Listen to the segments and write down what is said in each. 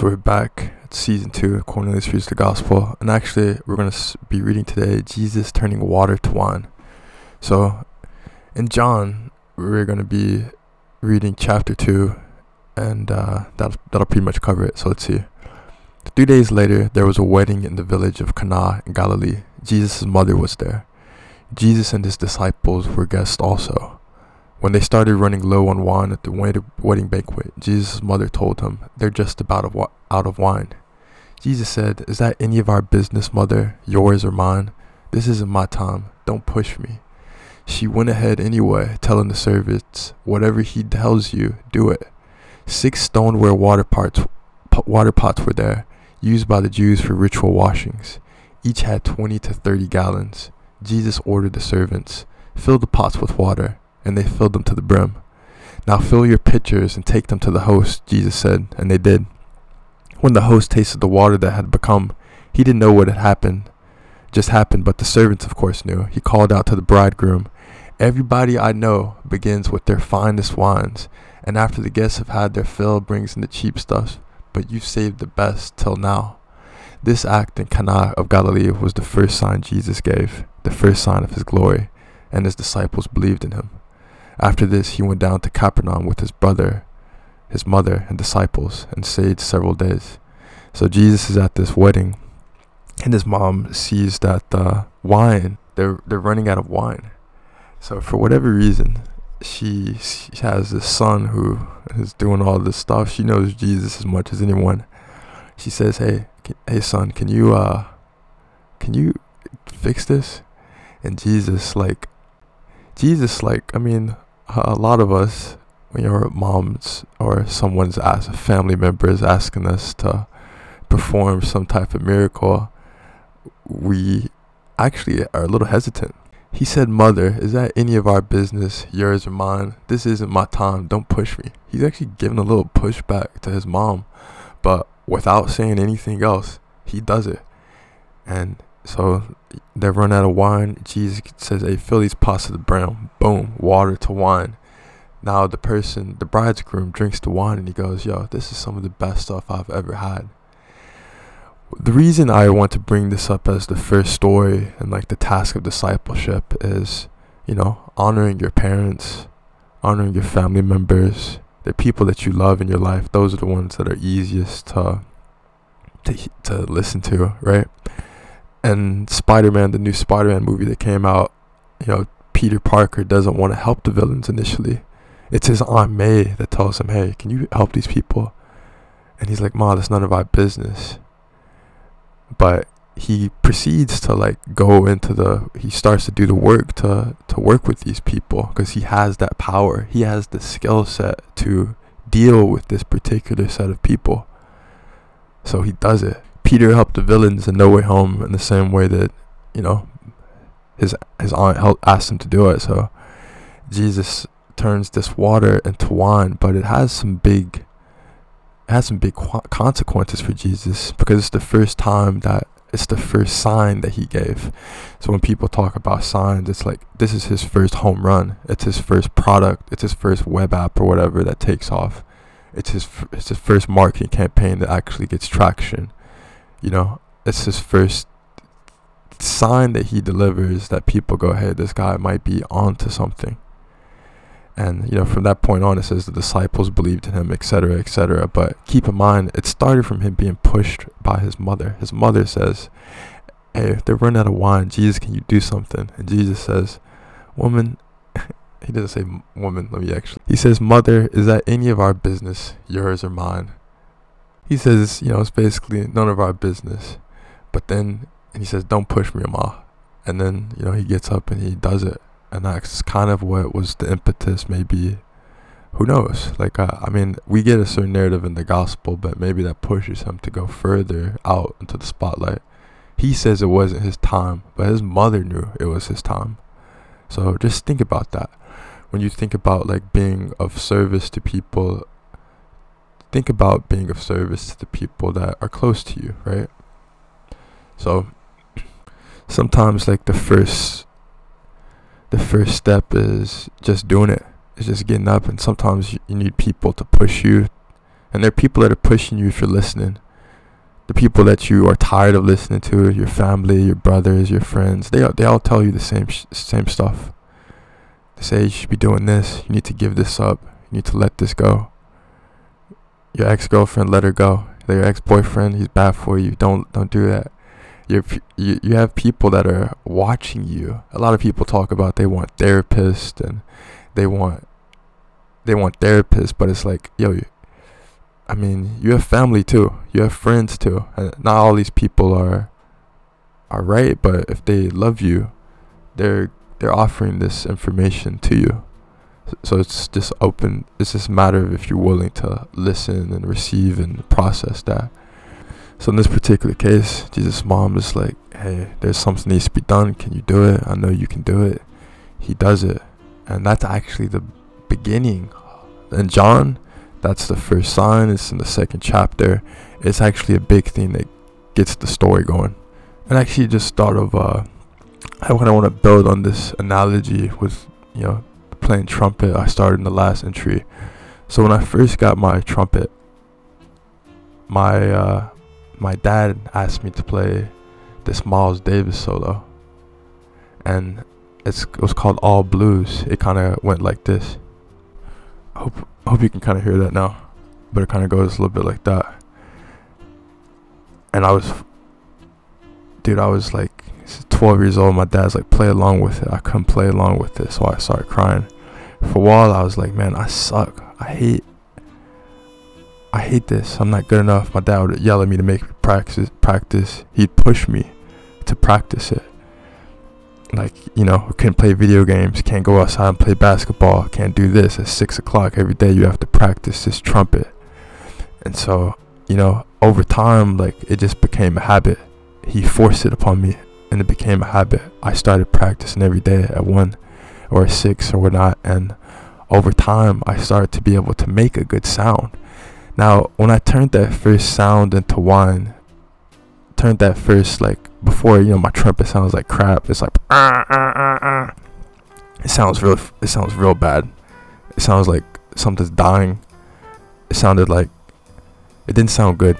So we're back at season two of Cornelius Reads the Gospel, and actually we're going to be reading today Jesus turning water to wine. So in John, we're going to be reading chapter two, and uh, that'll that'll pretty much cover it. So let's see. Three days later, there was a wedding in the village of Cana in Galilee. Jesus' mother was there. Jesus and his disciples were guests also. When they started running low on wine at the wedding banquet, Jesus' mother told him, They're just about out of wine. Jesus said, Is that any of our business, mother, yours or mine? This isn't my time. Don't push me. She went ahead anyway, telling the servants, Whatever he tells you, do it. Six stoneware water pots, water pots were there, used by the Jews for ritual washings. Each had 20 to 30 gallons. Jesus ordered the servants, Fill the pots with water and they filled them to the brim. Now fill your pitchers and take them to the host, Jesus said, and they did. When the host tasted the water that had become, he didn't know what had happened, just happened, but the servants, of course, knew. He called out to the bridegroom, Everybody I know begins with their finest wines, and after the guests have had their fill, brings in the cheap stuff, but you've saved the best till now. This act in Cana of Galilee was the first sign Jesus gave, the first sign of his glory, and his disciples believed in him. After this, he went down to Capernaum with his brother, his mother, and disciples, and stayed several days. So Jesus is at this wedding, and his mom sees that uh, wine they're they're running out of wine. So for whatever reason, she, she has this son who is doing all this stuff. She knows Jesus as much as anyone. She says, "Hey, can, hey son, can you uh, can you fix this?" And Jesus like Jesus like I mean a lot of us, when your moms or someone's as a family member is asking us to perform some type of miracle, we actually are a little hesitant. He said, Mother, is that any of our business, yours or mine? This isn't my time. Don't push me. He's actually giving a little pushback to his mom, but without saying anything else, he does it. And so they run out of wine. Jesus says, Hey, fill these pots to the brim. Boom, water to wine. Now the person, the bridegroom, drinks the wine and he goes, Yo, this is some of the best stuff I've ever had. The reason I want to bring this up as the first story and like the task of discipleship is, you know, honoring your parents, honoring your family members, the people that you love in your life. Those are the ones that are easiest to to, to listen to, right? And Spider-Man, the new Spider-Man movie that came out, you know, Peter Parker doesn't want to help the villains initially. It's his Aunt May that tells him, "Hey, can you help these people?" And he's like, "Ma, that's none of our business." But he proceeds to like go into the he starts to do the work to to work with these people because he has that power. He has the skill set to deal with this particular set of people. So he does it. Peter helped the villains in No Way Home in the same way that you know his his aunt helped, asked him to do it. So Jesus turns this water into wine, but it has some big has some big consequences for Jesus because it's the first time that it's the first sign that he gave. So when people talk about signs, it's like this is his first home run. It's his first product. It's his first web app or whatever that takes off. It's his it's his first marketing campaign that actually gets traction you know, it's his first sign that he delivers that people go, hey, this guy might be onto something. And, you know, from that point on, it says the disciples believed in him, etc., etc. But keep in mind, it started from him being pushed by his mother. His mother says, hey, if they're running out of wine, Jesus, can you do something? And Jesus says, woman, he doesn't say woman, let me actually. He says, mother, is that any of our business, yours or mine? He says, you know, it's basically none of our business. But then he says, "Don't push me, Ma." And then you know he gets up and he does it, and that's kind of what was the impetus. Maybe, who knows? Like uh, I mean, we get a certain narrative in the gospel, but maybe that pushes him to go further out into the spotlight. He says it wasn't his time, but his mother knew it was his time. So just think about that. When you think about like being of service to people think about being of service to the people that are close to you, right? So sometimes like the first the first step is just doing it. It's just getting up and sometimes you, need people to push you And there are people that are pushing you if you're listening. The people that you are tired of listening to, your family, your brothers, your friends, they they all tell you the same sh- same stuff. They say you should be doing this. You need to give this up. You need to let this go. Your ex-girlfriend, let her go. Your ex-boyfriend, he's bad for you. Don't don't do that. You're, you you have people that are watching you. A lot of people talk about they want therapists and they want they want therapists, but it's like, yo, I mean, you have family too. You have friends too. And not all these people are are right, but if they love you, they're they're offering this information to you. So it's just open. It's just a matter of if you're willing to listen and receive and process that. So in this particular case, Jesus' mom is like, "Hey, there's something needs to be done. Can you do it? I know you can do it." He does it, and that's actually the beginning. And John, that's the first sign. It's in the second chapter. It's actually a big thing that gets the story going. And actually, just thought of uh, I kind of want to build on this analogy with you know playing trumpet. I started in the last entry. So when I first got my trumpet, my uh, my dad asked me to play this Miles Davis solo, and it's it was called All Blues. It kind of went like this. Hope I hope you can kind of hear that now, but it kind of goes a little bit like that. And I was, dude, I was like 12 years old. My dad's like, play along with it. I couldn't play along with it, so I started crying. For a while, I was like, man, I suck. I hate. I hate this. I'm not good enough. My dad would yell at me to make practice. Practice. He'd push me to practice it like you know couldn't play video games can't go outside and play basketball can't do this at six o'clock every day you have to practice this trumpet and so you know over time like it just became a habit he forced it upon me and it became a habit i started practicing every day at one or six or whatnot and over time i started to be able to make a good sound now when i turned that first sound into one, turned that first like before you know my trumpet sounds like crap. It's like uh, uh, uh, it sounds real. It sounds real bad. It sounds like something's dying. It sounded like it didn't sound good.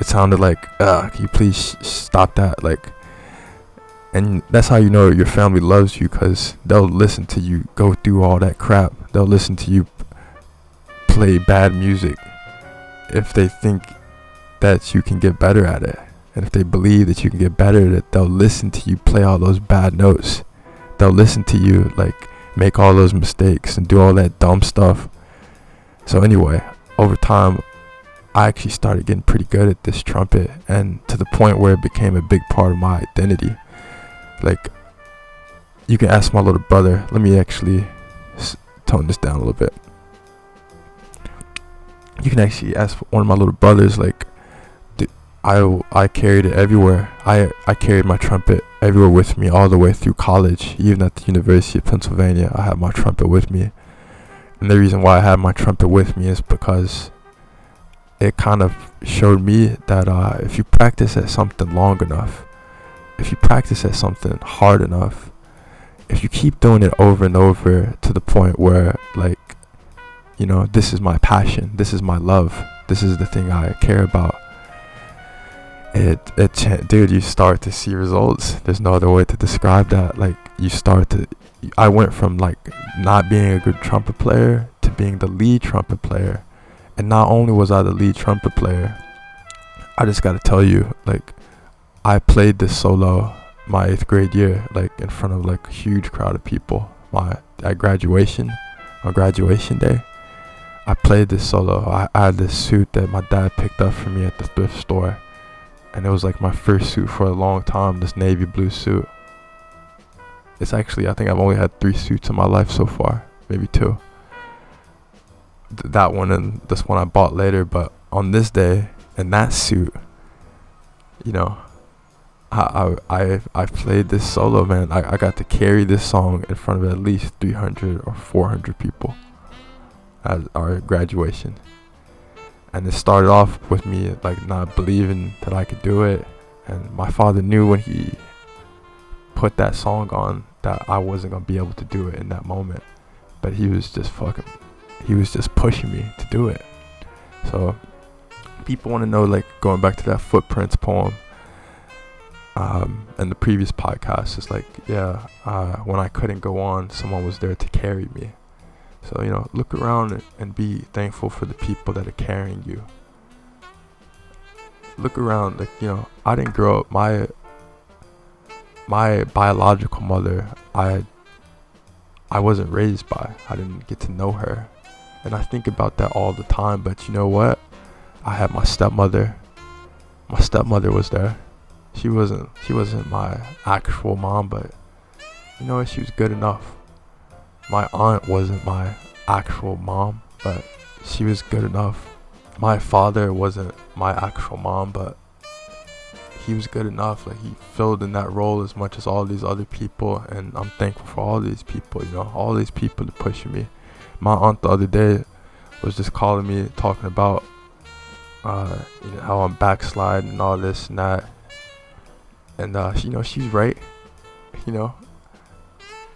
It sounded like uh, can you please sh- stop that? Like, and that's how you know your family loves you because they'll listen to you go through all that crap. They'll listen to you play bad music if they think that you can get better at it. And if they believe that you can get better at it, they'll listen to you play all those bad notes. They'll listen to you like make all those mistakes and do all that dumb stuff. So anyway, over time I actually started getting pretty good at this trumpet and to the point where it became a big part of my identity. Like you can ask my little brother. Let me actually tone this down a little bit. You can actually ask one of my little brothers like I, I carried it everywhere. I, I carried my trumpet everywhere with me all the way through college. Even at the University of Pennsylvania, I had my trumpet with me. And the reason why I had my trumpet with me is because it kind of showed me that uh, if you practice at something long enough, if you practice at something hard enough, if you keep doing it over and over to the point where, like, you know, this is my passion, this is my love, this is the thing I care about it it dude you start to see results. There's no other way to describe that. Like you start to i went from like not being a good trumpet player to being the lead trumpet player. And not only was i the lead trumpet player i just got to tell you like i played this solo my eighth grade year like in front of like a huge crowd of people my at graduation on graduation day. I played this solo. I, I had this suit that my dad picked up for me at the thrift store. And it was like my first suit for a long time this navy blue suit. It's actually i think i've only had three suits in my life so far maybe two. Th- that one and this one i bought later but on this day in that suit you know i i i, played this solo man. I, I got to carry this song in front of at least 300 or 400 people at our graduation. And it started off with me like not believing that I could do it. And my father knew when he put that song on that I wasn't gonna be able to do it in that moment. But he was just fucking he was just pushing me to do it. So people want to know, like, going back to that footprints poem um, and the previous podcast, it's like, yeah, uh, when I couldn't go on, someone was there to carry me. So, you know, look around and be thankful for the people that are carrying you. Look around, like, you know, I didn't grow up, my my biological mother, I I wasn't raised by. I didn't get to know her. And I think about that all the time, but you know what? I had my stepmother. My stepmother was there. She wasn't she wasn't my actual mom, but you know? She was good enough. My aunt wasn't my actual mom, but she was good enough. My father wasn't my actual mom, but he was good enough. Like he filled in that role as much as all these other people, and I'm thankful for all these people. You know, all these people to pushing me. My aunt the other day was just calling me, talking about uh, you know how I'm backsliding and all this and that, and uh, you know she's right. You know,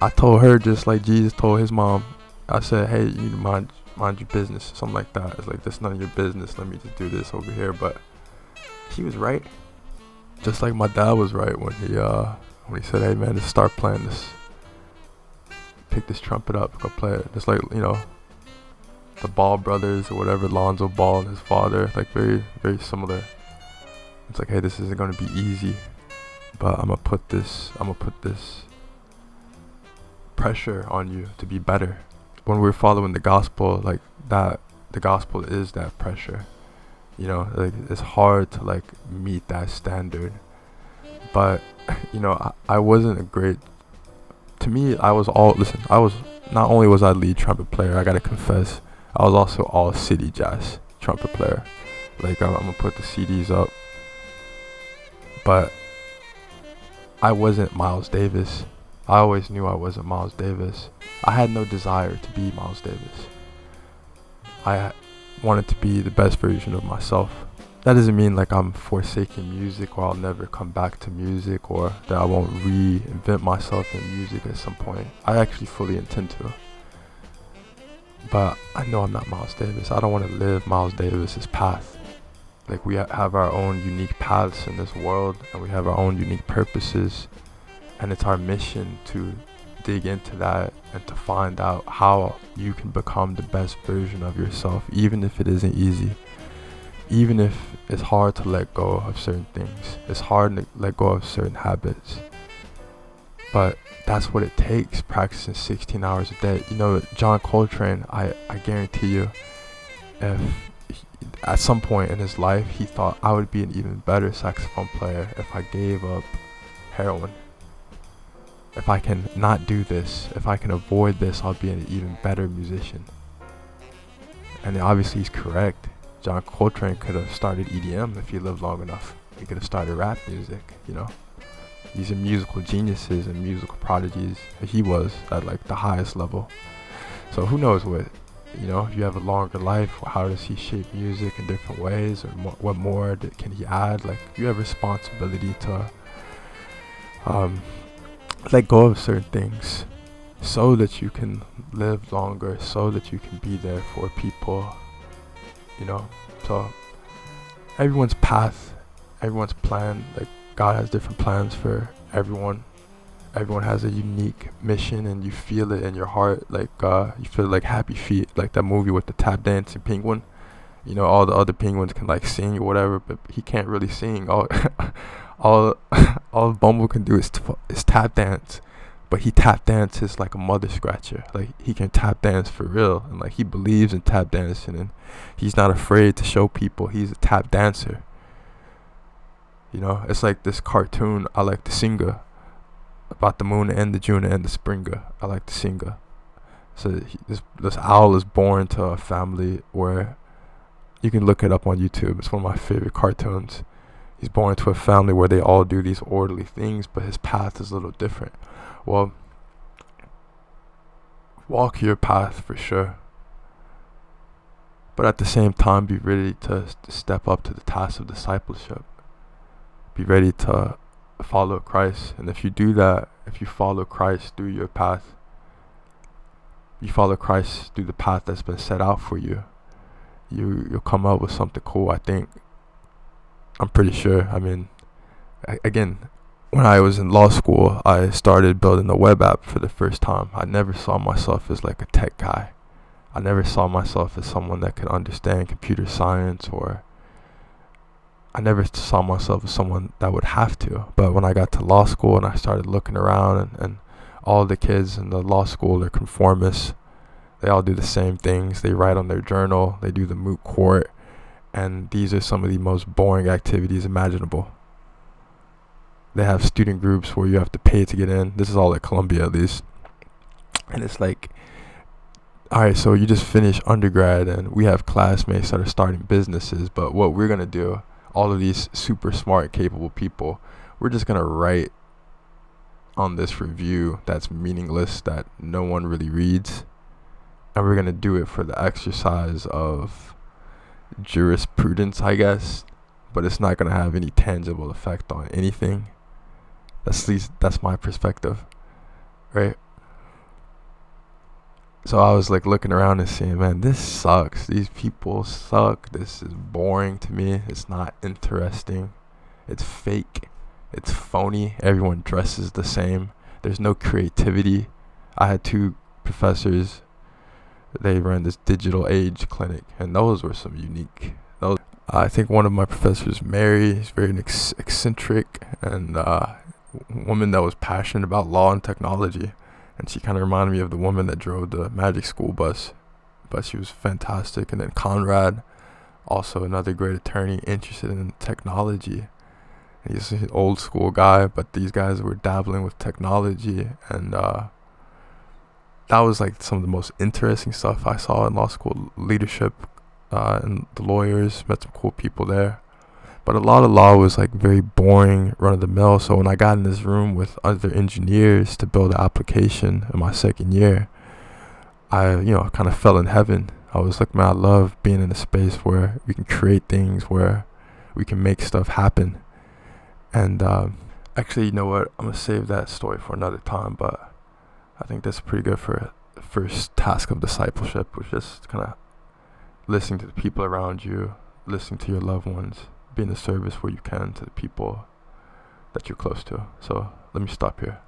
I told her just like Jesus told his mom. I said, hey, you mind mind your business, something like that. It's like that's none of your business. Let me just do this over here. But she was right just like my dad was right when he uh when he said, "Hey man, just start playing this. Pick this trumpet up, go play it." Just like you know, the Ball brothers or whatever, Lonzo Ball and his father, like very very similar. It's like, hey, this isn't gonna be easy, but I'm gonna put this, I'm gonna put this pressure on you to be better. When we're following the gospel, like that, the gospel is that pressure. You know like it's hard to like meet that standard. But you know I, I wasn't a great to me i was all listen i was not only was i lead trumpet player i gotta confess i was also all city jazz trumpet player. Like i'm, I'm gonna put the cds up. But i wasn't miles davis i always knew i wasn't miles davis i had no desire to be miles davis i wanted to be the best version of myself. That doesn't mean like I'm forsaking music or I'll never come back to music or that I won't reinvent myself in music at some point. I actually fully intend to. But I know I'm not Miles Davis. I don't want to live Miles Davis's path. Like we have our own unique paths in this world and we have our own unique purposes and it's our mission to dig into that and to find out how you can become the best version of yourself, even if it isn't easy. Even if it's hard to let go of certain things, it's hard to let go of certain habits. But that's what it takes practicing 16 hours a day. You know, John Coltrane, I, I guarantee you, if at some point in his life he thought I would be an even better saxophone player if I gave up heroin if I can not do this, if I can avoid this, I'll be an even better musician. And obviously, he's correct. John Coltrane could have started EDM if he lived long enough. He could have started rap music, you know. These are musical geniuses and musical prodigies. He was at like the highest level. So who knows what, you know, if you have a longer life, how does he shape music in different ways, or mo- what more can he add? Like you have responsibility to um, let go of certain things so that you can live longer, so that you can be there for people. You know, so everyone's path, everyone's plan, like God has different plans for everyone. Everyone has a unique mission, and you feel it in your heart. Like uh, you feel like Happy Feet, like that movie with the tap dancing penguin. You know, all the other penguins can like sing or whatever, but he can't really sing. All all all Mumble can do is t- is tap dance, but he tap dances like a mother scratcher. Like he can tap dance for real, and like he believes in tap dancing, and he's not afraid to show people he's a tap dancer. You know, it's like this cartoon. I like the singer about the moon and the June and the springer. I like the singer. So this this owl is born to a family where you can look it up on YouTube. It's one of my favorite cartoons he's born into a family where they all do these orderly things, but his path is a little different. Well, walk your path for sure. But at the same time, be ready to, to step up to the task of discipleship. Be ready to follow Christ. And if you do that, if you follow Christ through your path, you follow Christ through the path that's been set out for you, you you'll come up with something cool. I think. I'm pretty sure. I mean, again, when I was in law school, I started building a web app for the first time. I never saw myself as like a tech guy. I never saw myself as someone that could understand computer science or I never saw myself as someone that would have to. But when I got to law school and I started looking around and, and all the kids in the law school are conformists. They all do the same things. They write on their journal, they do the moot court, and these are some of the most boring activities imaginable. They have student groups where you have to pay to get in. This is all at Columbia at least. And it's like all right, so you just finished undergrad and we have classmates that are starting businesses, but what we're going to do all of these super smart, capable people. We're just going to write on this review that's meaningless, that no one really reads. And we're going to do it for the exercise of jurisprudence, I guess. But it's not going to have any tangible effect on anything. That's at least that's my perspective. Right? So I was like looking around and saying, man, this sucks. These people suck. This is boring to me. It's not interesting. It's fake. It's phony. Everyone dresses the same. There's no creativity. I had two professors. They ran this digital age clinic, and those were some unique. Those I think one of my professors, Mary, is very eccentric and uh, woman that was passionate about law and technology and she kind of reminded me of the woman that drove the magic school bus but she was fantastic. And then conrad also another great attorney interested in technology. He's an old school guy but these guys were dabbling with technology and uh, that was like some of the most interesting stuff i saw in law school leadership uh, and the lawyers met some cool people there but a lot of law was like very boring, run of the mill. So when I got in this room with other engineers to build an application in my second year, I, you know, kind of fell in heaven. I was like, man, I love being in a space where we can create things, where we can make stuff happen. And um, actually, you know what? I'm gonna save that story for another time. But I think that's pretty good for the first task of discipleship, which is kind of listening to the people around you, listening to your loved ones be in the service where you can to the people that you're close to. So let me stop here.